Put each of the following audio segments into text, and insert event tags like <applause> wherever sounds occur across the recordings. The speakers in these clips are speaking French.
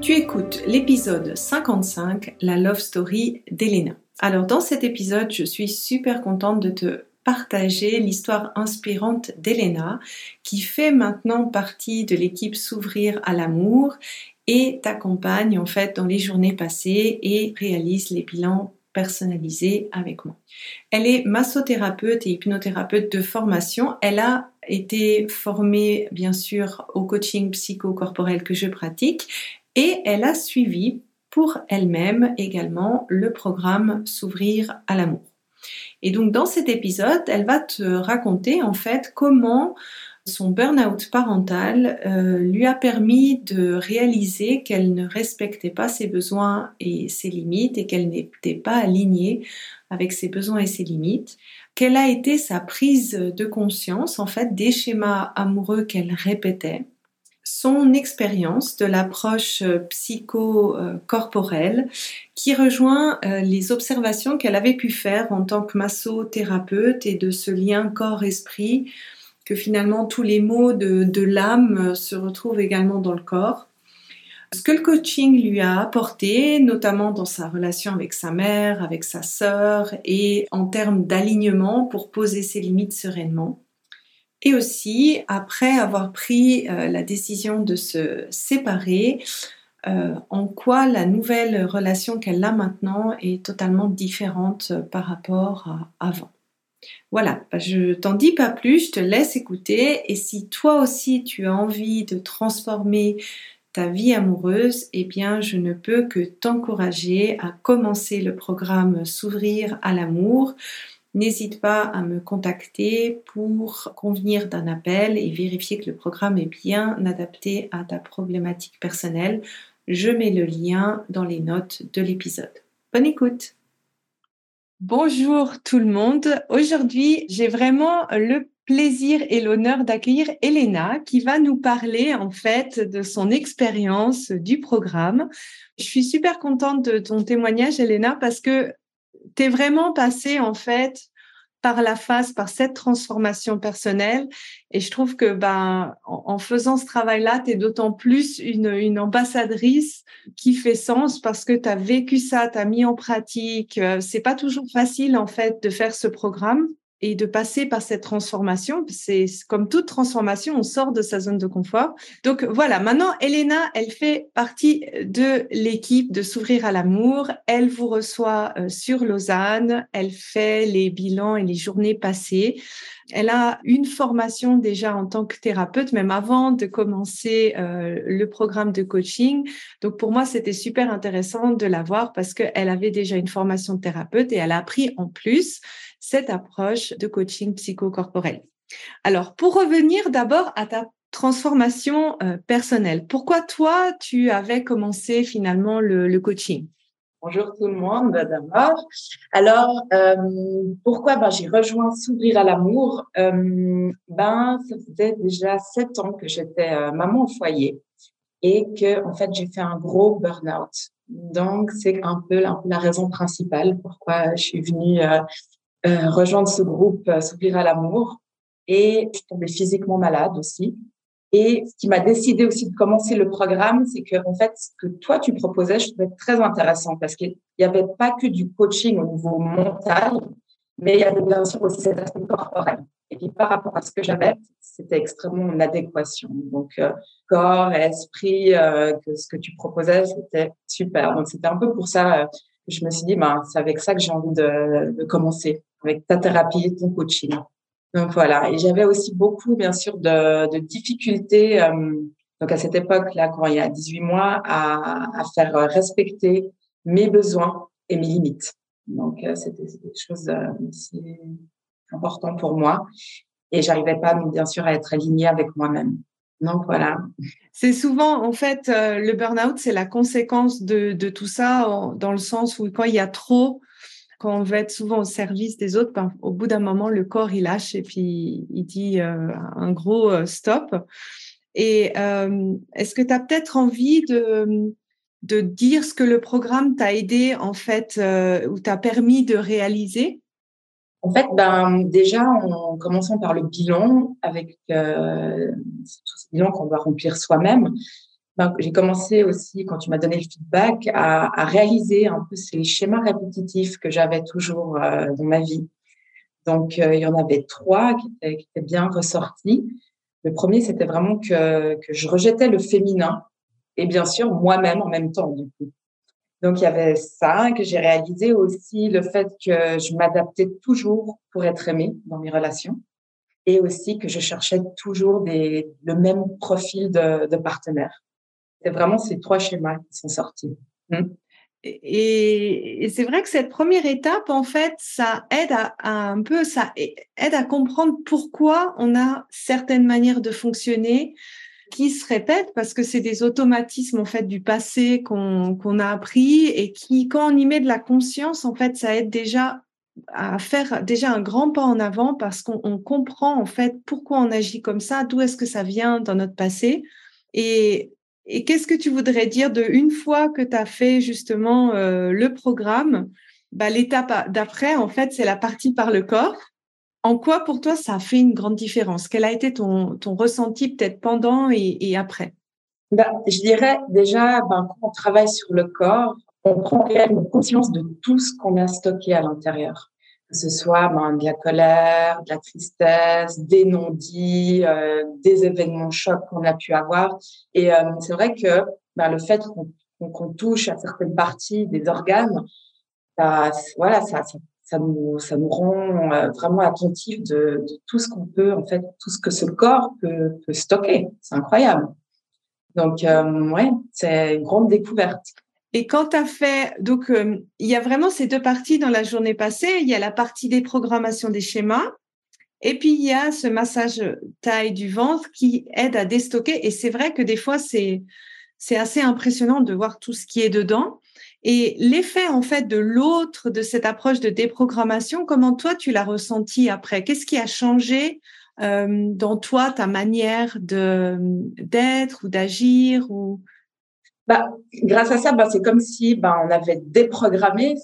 Tu écoutes l'épisode 55, la love story d'Elena. Alors dans cet épisode, je suis super contente de te partager l'histoire inspirante d'Elena qui fait maintenant partie de l'équipe S'ouvrir à l'amour et t'accompagne en fait dans les journées passées et réalise les bilans personnalisés avec moi. Elle est massothérapeute et hypnothérapeute de formation. Elle a été formée bien sûr au coaching psychocorporel que je pratique et elle a suivi pour elle-même également le programme S'ouvrir à l'amour. Et donc dans cet épisode, elle va te raconter en fait comment son burn-out parental euh, lui a permis de réaliser qu'elle ne respectait pas ses besoins et ses limites et qu'elle n'était pas alignée avec ses besoins et ses limites. Quelle a été sa prise de conscience en fait des schémas amoureux qu'elle répétait son expérience de l'approche euh, psycho-corporelle qui rejoint euh, les observations qu'elle avait pu faire en tant que massothérapeute et de ce lien corps-esprit, que finalement tous les mots de, l'âme se retrouvent également dans le corps. Ce que le coaching lui a apporté, notamment dans sa relation avec sa mère, avec sa sœur et en termes d'alignement pour poser ses limites sereinement. Et aussi, après avoir pris euh, la décision de se séparer, euh, en quoi la nouvelle relation qu'elle a maintenant est totalement différente euh, par rapport à avant. Voilà, je t'en dis pas plus, je te laisse écouter. Et si toi aussi tu as envie de transformer ta vie amoureuse, eh bien je ne peux que t'encourager à commencer le programme S'ouvrir à l'amour N'hésite pas à me contacter pour convenir d'un appel et vérifier que le programme est bien adapté à ta problématique personnelle. Je mets le lien dans les notes de l'épisode. Bonne écoute Bonjour tout le monde. Aujourd'hui, j'ai vraiment le plaisir et l'honneur d'accueillir Elena qui va nous parler en fait de son expérience du programme. Je suis super contente de ton témoignage Elena parce que tu es vraiment passé en fait par la phase, par cette transformation personnelle. Et je trouve que ben, en, faisant ce travail-là, tu es d'autant plus une, une, ambassadrice qui fait sens parce que tu as vécu ça, tu as mis en pratique. Euh, c'est pas toujours facile en fait de faire ce programme et de passer par cette transformation. C'est comme toute transformation, on sort de sa zone de confort. Donc voilà, maintenant, Elena, elle fait partie de l'équipe de S'ouvrir à l'amour. Elle vous reçoit euh, sur Lausanne. Elle fait les bilans et les journées passées. Elle a une formation déjà en tant que thérapeute, même avant de commencer euh, le programme de coaching. Donc pour moi, c'était super intéressant de la voir parce qu'elle avait déjà une formation de thérapeute et elle a appris en plus cette approche de coaching psychocorporel. Alors, pour revenir d'abord à ta transformation euh, personnelle, pourquoi toi, tu avais commencé finalement le, coaching? Bonjour tout le monde, d'abord. Alors, euh, pourquoi ben, j'ai rejoint S'ouvrir à l'amour? Euh, Ben, ça faisait déjà sept ans que j'étais maman au foyer et que, en fait, j'ai fait un gros burn-out. Donc, c'est un peu la, raison principale pourquoi je suis venue euh, rejoindre ce groupe euh, S'ouvrir à l'amour. Et je tombais physiquement malade aussi. Et ce qui m'a décidé aussi de commencer le programme, c'est que en fait, ce que toi tu proposais, je trouvais très intéressant parce qu'il n'y avait pas que du coaching au niveau mental, mais il y avait bien sûr aussi cet aspect corporel. Et puis par rapport à ce que j'avais, c'était extrêmement en adéquation. Donc euh, corps, esprit, euh, que ce que tu proposais, c'était super. Donc c'était un peu pour ça que je me suis dit, ben, c'est avec ça que j'ai envie de, de commencer avec ta thérapie, ton coaching. Donc voilà, et j'avais aussi beaucoup, bien sûr, de, de difficultés, euh, donc à cette époque-là, quand il y a 18 mois, à, à faire respecter mes besoins et mes limites. Donc euh, c'était quelque chose d'assez important pour moi. Et j'arrivais pas, bien sûr, à être alignée avec moi-même. Donc voilà. C'est souvent, en fait, euh, le burn-out, c'est la conséquence de, de, tout ça, dans le sens où quand il y a trop, quand on veut être souvent au service des autres, ben, au bout d'un moment, le corps, il lâche et puis il dit euh, un gros euh, stop. Et est-ce que tu as peut-être envie de, de dire ce que le programme t'a aidé, en fait, ou t'a permis de réaliser? En fait, ben, déjà, en commençant par le bilan, avec euh, tout ce bilan qu'on doit remplir soi-même, j'ai commencé aussi, quand tu m'as donné le feedback, à, réaliser un peu ces schémas répétitifs que j'avais toujours euh, dans ma vie. Donc, euh, il y en avait trois qui étaient, bien ressortis. Le premier, c'était vraiment que, je rejetais le féminin et bien sûr moi-même en même temps, du coup. Donc, il y avait ça que j'ai réalisé aussi, le fait que je m'adaptais toujours pour être aimée dans mes relations et aussi que je cherchais toujours le même profil de partenaire. C'est vraiment ces trois schémas qui sont sortis. Hmm. Et, c'est vrai que cette première étape, en fait, ça aide à, à, un peu, ça aide à comprendre pourquoi on a certaines manières de fonctionner, qui se répètent parce que c'est des automatismes en fait du passé qu'on a appris et qui, quand on y met de la conscience, en fait, ça aide déjà à faire déjà un grand pas en avant parce qu'on comprend en fait pourquoi on agit comme ça, d'où est-ce que ça vient dans notre passé et, et qu'est-ce que tu voudrais dire de une fois que tu as fait justement euh, le programme, bah, l'étape d'après en fait c'est la partie par le corps. En quoi pour toi ça a fait une grande différence? Quel a été ton, ressenti peut-être pendant et, après? Ben, Je dirais déjà, ben, quand on travaille sur le corps, on prend réellement conscience de tout ce qu'on a stocké à l'intérieur. Que ce soit ben, de la colère, de la tristesse, des non-dits, euh, des événements chocs qu'on a pu avoir. Et euh, c'est vrai que ben, le fait qu'on touche à certaines parties des organes, ça, voilà, ça, ça ça nous, ça nous rend euh, vraiment attentifs de, de tout ce qu'on peut, en fait, tout ce que ce corps peut, peut stocker. C'est incroyable. Donc, euh, ouais, c'est une grande découverte. Et quand tu as fait, donc, euh, il y a vraiment ces deux parties dans la journée passée. Il y a la partie des programmations des schémas. Et puis, il y a ce massage taille du ventre qui aide à déstocker. Et c'est vrai que des fois, c'est, assez impressionnant de voir tout ce qui est dedans. Et l'effet en fait de l'autre, de cette approche de déprogrammation, comment toi tu l'as ressenti après? Qu'est-ce qui a changé euh, dans toi, ta manière d'être ou d'agir ou bah, grâce à ça, bah, c'est comme si bah, on avait déprogrammé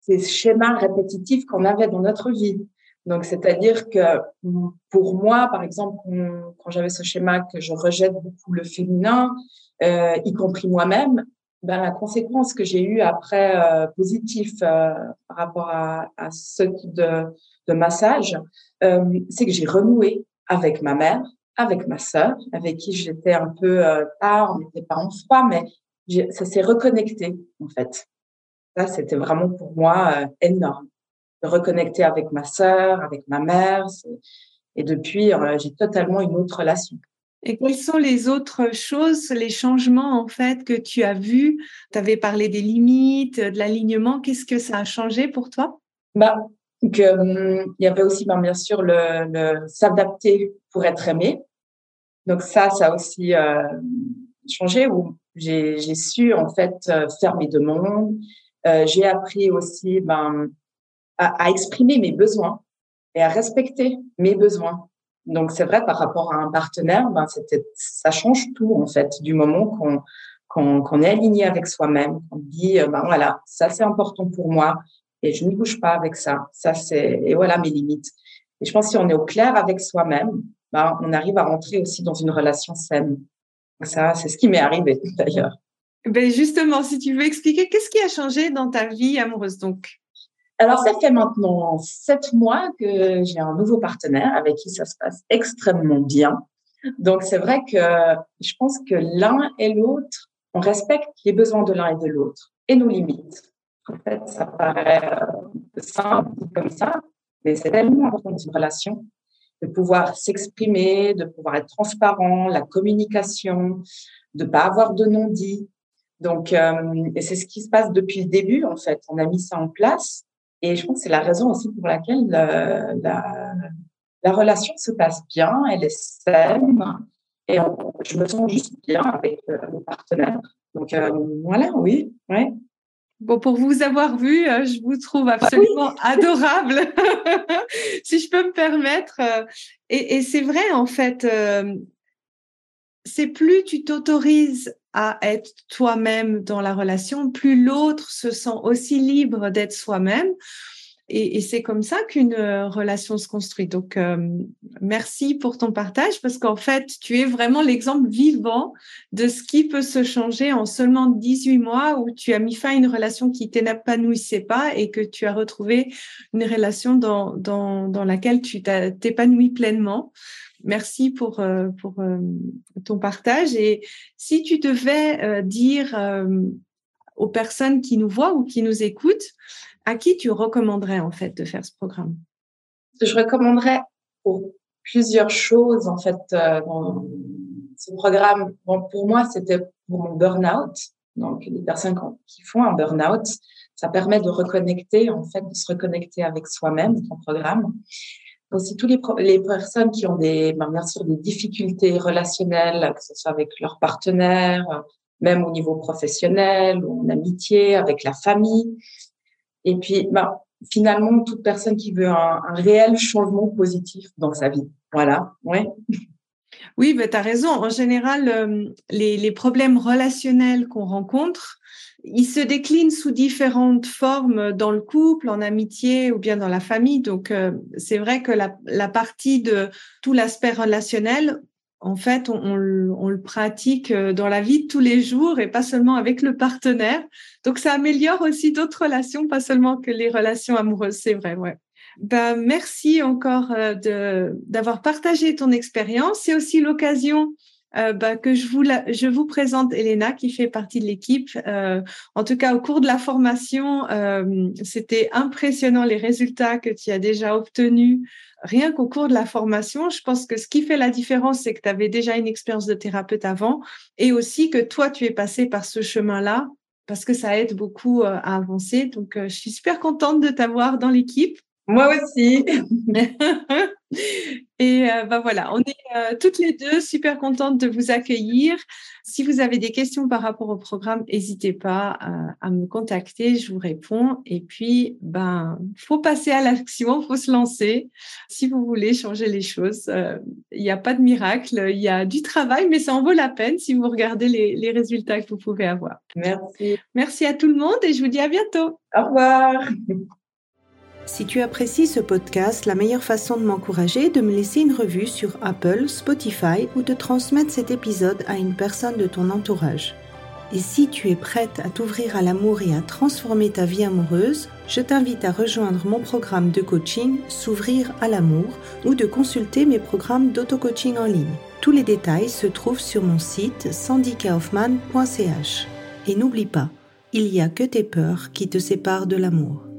ces schémas répétitifs qu'on avait dans notre vie. Donc, c'est-à-dire que pour moi, par exemple, quand j'avais ce schéma que je rejette beaucoup le féminin, euh, y compris moi-même, ben, la conséquence que j'ai eue après euh, positif euh, par rapport à, à, ce type de, de massage, euh, c'est que j'ai renoué avec ma mère, avec ma sœur, avec qui j'étais un peu euh, pas, on n'était pas en froid, mais ça s'est reconnecté en fait. Ça, c'était vraiment pour moi euh, énorme de reconnecter avec ma sœur, avec ma mère. Et depuis, j'ai totalement une autre relation. Et quelles sont les autres choses, les changements en fait que tu as vus? Tu avais parlé des limites, de l'alignement. Qu'est-ce que ça a changé pour toi? Bah, que, hum, Il y avait aussi ben, bien sûr le, le s'adapter pour être aimé. Donc ça, ça a aussi euh, changé j'ai su en fait euh, faire mes demandes. Euh, j'ai appris aussi ben, à, à exprimer mes besoins et à respecter mes besoins. Donc c'est vrai par rapport à un partenaire, ben c'était ça change tout en fait du moment qu'on qu'on qu'on est aligné avec soi-même, qu'on dit euh, ben voilà ça c'est important pour moi et je ne bouge pas avec ça. Ça c'est et voilà mes limites. Et je pense que si on est au clair avec soi-même, ben on arrive à rentrer aussi dans une relation saine. Ça c'est ce qui m'est arrivé <laughs> d'ailleurs. Ben justement, si tu veux expliquer, qu'est-ce qui a changé dans ta vie amoureuse donc? Alors, ça fait maintenant sept mois que j'ai un nouveau partenaire avec qui ça se passe extrêmement bien. Donc, c'est vrai que je pense que l'un et l'autre, on respecte les besoins de l'un et de l'autre et nos limites. En fait, ça paraît euh, simple comme ça, mais c'est tellement important dans une relation. De pouvoir s'exprimer, de pouvoir être transparent, la communication, de pas avoir de non-dit. Donc, euh, et c'est ce qui se passe depuis le début, en fait. On a mis ça en place. Et je pense que c'est la raison aussi pour laquelle la, la, relation se passe bien, elle est saine. Et je me sens juste bien avec euh, mon partenaire. Donc, euh, voilà, oui, ouais. Bon, pour vous avoir vu, euh, je vous trouve absolument adorable, <laughs> <laughs> si je peux me permettre. Euh, et, c'est vrai, en fait, euh, c'est plus tu t'autorises à être toi-même dans la relation, plus l'autre se sent aussi libre d'être soi-même. Et, c'est comme ça qu'une euh, relation se construit. Donc, euh, merci pour ton partage parce qu'en fait, tu es vraiment l'exemple vivant de ce qui peut se changer en seulement 18 mois où tu as mis fin à une relation qui t'épanouissait pas et que tu as retrouvé une relation dans, laquelle tu t'épanouis pleinement. Merci pour, euh, pour ton partage. Et si tu devais dire aux personnes qui nous voient ou qui nous écoutent, à qui tu recommanderais en fait de faire ce programme? Je recommanderais pour plusieurs choses en fait euh, ce programme. Bon, pour moi, c'était pour mon burn-out. Donc, les personnes qui font un burn-out, ça permet de reconnecter, en fait, de se reconnecter avec soi-même, ton programme. Aussi, tous les, les personnes qui ont des, ben, bien sûr, des difficultés relationnelles, que ce soit avec leur partenaire, même au niveau professionnel ou en amitié, avec la famille. Et puis, bah, finalement, toute personne qui veut un, réel changement positif dans sa vie. Voilà, ouais. <laughs> Oui, ben, tu as raison. En général, euh, les, problèmes relationnels qu'on rencontre, ils se déclinent sous différentes formes dans le couple, en amitié ou bien dans la famille. Donc, euh, c'est vrai que la, partie de tout l'aspect relationnel, en fait, on, le pratique euh, dans la vie de tous les jours et pas seulement avec le partenaire. Donc, ça améliore aussi d'autres relations, pas seulement que les relations amoureuses. C'est vrai, ouais. Ben, merci encore euh, d'avoir partagé ton expérience. C'est aussi l'occasion euh, bah, que je vous, je vous présente Elena qui fait partie de l'équipe. Euh, en tout cas, au cours de la formation, euh, c'était impressionnant les résultats que tu as déjà obtenus. Rien qu'au cours de la formation, je pense que ce qui fait la différence, c'est que tu avais déjà une expérience de thérapeute avant et aussi que toi, tu es passé par ce chemin-là parce que ça aide beaucoup à avancer. Donc, je suis super contente de t'avoir dans l'équipe. Moi aussi. <laughs> Et euh, bah voilà, on est euh, toutes les deux super contentes de vous accueillir. Si vous avez des questions par rapport au programme, n'hésitez pas euh, à, me contacter, je vous réponds. Et puis, ben, faut passer à l'action, faut se lancer. Si vous voulez changer les choses, il n'y a pas de miracle, il y a du travail, mais ça en vaut la peine si vous regardez les, les résultats que vous pouvez avoir. Merci. Merci à tout le monde et je vous dis à bientôt. Au revoir. Si tu apprécies ce podcast, la meilleure façon de m'encourager est de me laisser une revue sur Apple, Spotify ou de transmettre cet épisode à une personne de ton entourage. Et si tu es prête à t'ouvrir à l'amour et à transformer ta vie amoureuse, je t'invite à rejoindre mon programme de coaching S'ouvrir à l'amour ou de consulter mes programmes d'auto-coaching en ligne. Tous les détails se trouvent sur mon site sandykaufman.ch. Et n'oublie pas, il n'y a que tes peurs qui te séparent de l'amour.